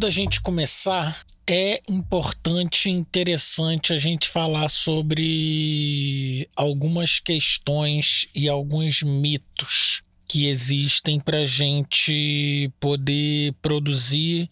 da gente começar, é importante e interessante a gente falar sobre algumas questões e alguns mitos que existem para a gente poder produzir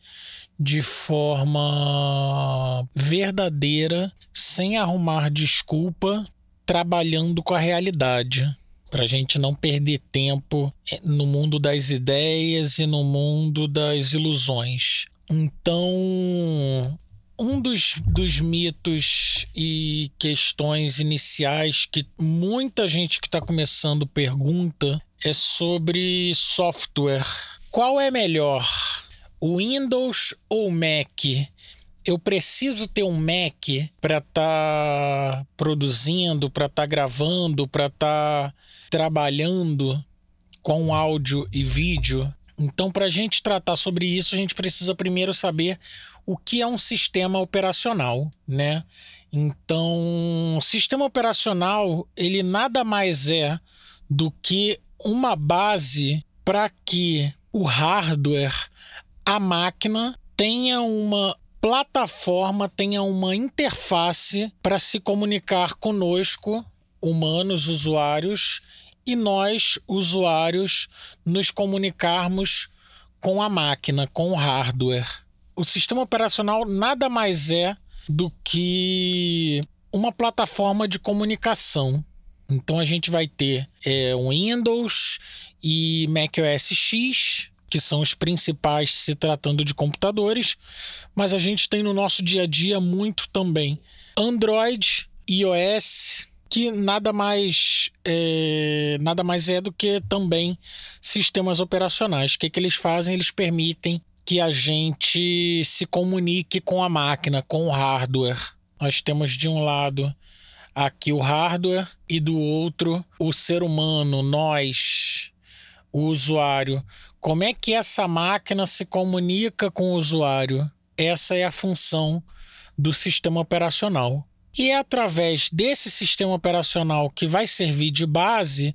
de forma verdadeira, sem arrumar desculpa, trabalhando com a realidade. Para a gente não perder tempo é, no mundo das ideias e no mundo das ilusões. Então, um dos, dos mitos e questões iniciais que muita gente que está começando pergunta é sobre software. Qual é melhor, Windows ou Mac? Eu preciso ter um Mac para estar tá produzindo, para estar tá gravando, para estar tá trabalhando com áudio e vídeo. Então, para a gente tratar sobre isso, a gente precisa primeiro saber o que é um sistema operacional, né? Então, sistema operacional ele nada mais é do que uma base para que o hardware, a máquina, tenha uma plataforma, tenha uma interface para se comunicar conosco, humanos, usuários, e nós, usuários, nos comunicarmos com a máquina, com o hardware. O sistema operacional nada mais é do que uma plataforma de comunicação. Então a gente vai ter é, Windows e macOS X, que são os principais se tratando de computadores, mas a gente tem no nosso dia a dia muito também Android, iOS, que nada mais é, nada mais é do que também sistemas operacionais. O que, que eles fazem? Eles permitem que a gente se comunique com a máquina, com o hardware. Nós temos de um lado aqui o hardware e do outro o ser humano, nós, o usuário. Como é que essa máquina se comunica com o usuário? Essa é a função do sistema operacional. E é através desse sistema operacional que vai servir de base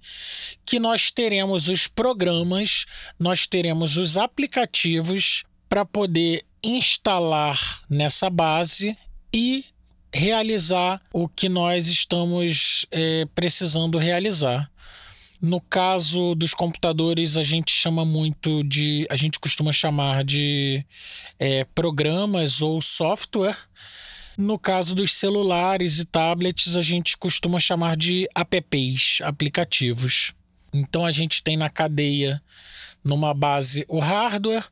que nós teremos os programas, nós teremos os aplicativos para poder instalar nessa base e realizar o que nós estamos é, precisando realizar. No caso dos computadores, a gente chama muito de. A gente costuma chamar de é, programas ou software. No caso dos celulares e tablets, a gente costuma chamar de apps, aplicativos. Então a gente tem na cadeia numa base o hardware,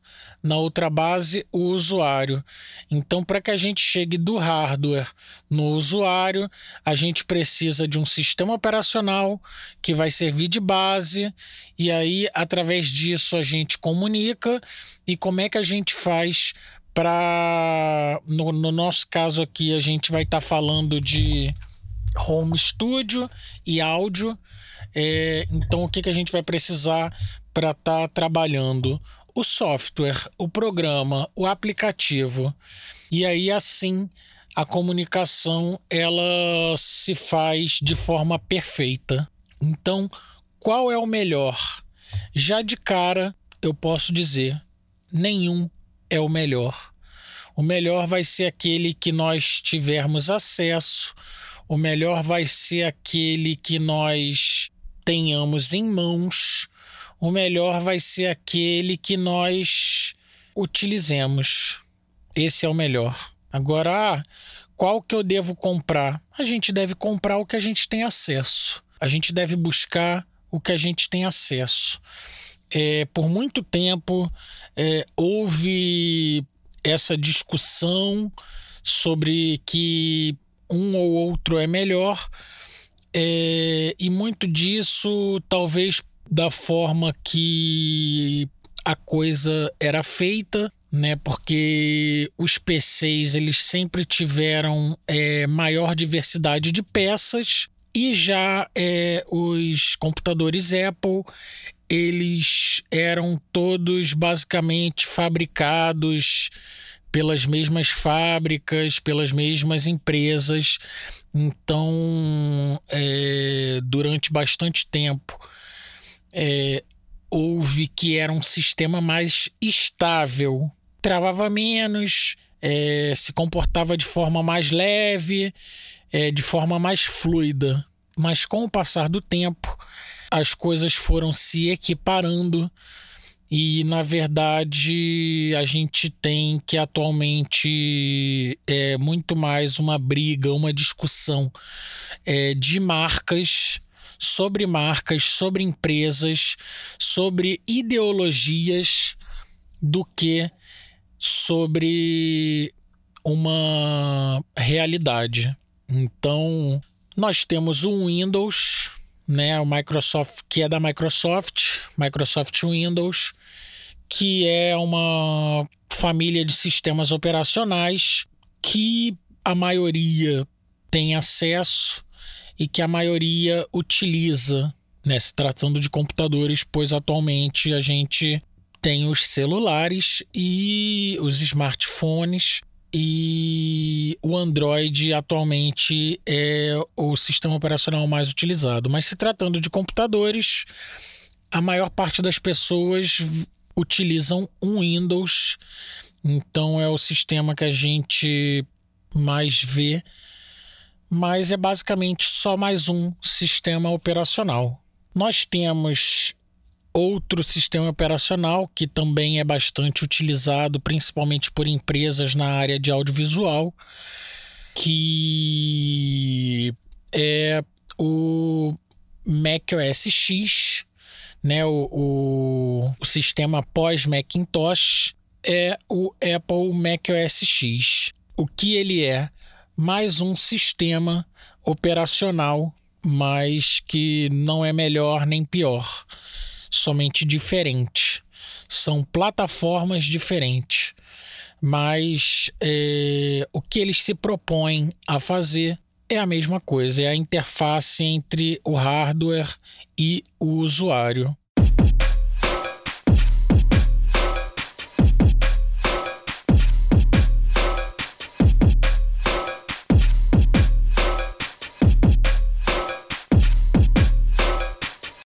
na outra base o usuário. Então, para que a gente chegue do hardware no usuário, a gente precisa de um sistema operacional que vai servir de base, e aí, através disso, a gente comunica. E como é que a gente faz para. No, no nosso caso aqui, a gente vai estar tá falando de home studio e áudio. É, então, o que, que a gente vai precisar para estar tá trabalhando o software, o programa, o aplicativo. E aí assim a comunicação ela se faz de forma perfeita. Então, qual é o melhor? Já de cara, eu posso dizer, nenhum é o melhor. O melhor vai ser aquele que nós tivermos acesso, o melhor vai ser aquele que nós tenhamos em mãos, o melhor vai ser aquele que nós utilizemos. Esse é o melhor. Agora, ah, qual que eu devo comprar? A gente deve comprar o que a gente tem acesso. A gente deve buscar o que a gente tem acesso. É, por muito tempo é, houve essa discussão sobre que um ou outro é melhor, é, e muito disso talvez da forma que a coisa era feita, né? Porque os PCs eles sempre tiveram é, maior diversidade de peças e já é, os computadores Apple eles eram todos basicamente fabricados pelas mesmas fábricas, pelas mesmas empresas. Então, é, durante bastante tempo, é, houve que era um sistema mais estável travava menos, é, se comportava de forma mais leve, é, de forma mais fluida. Mas com o passar do tempo, as coisas foram se equiparando e na verdade a gente tem que atualmente é muito mais uma briga, uma discussão é, de marcas sobre marcas, sobre empresas, sobre ideologias do que sobre uma realidade. Então, nós temos o Windows, né, o Microsoft, que é da Microsoft, Microsoft Windows, que é uma família de sistemas operacionais que a maioria tem acesso e que a maioria utiliza, né, se tratando de computadores, pois atualmente a gente tem os celulares e os smartphones e o Android atualmente é o sistema operacional mais utilizado. Mas se tratando de computadores, a maior parte das pessoas utilizam um Windows, então é o sistema que a gente mais vê mas é basicamente só mais um sistema operacional. Nós temos outro sistema operacional que também é bastante utilizado, principalmente por empresas na área de audiovisual, que é o macOS X, né? o, o, o sistema pós-Macintosh é o Apple macOS X. O que ele é? mais um sistema operacional, mas que não é melhor nem pior, somente diferente. São plataformas diferentes, mas é, o que eles se propõem a fazer é a mesma coisa, é a interface entre o hardware e o usuário.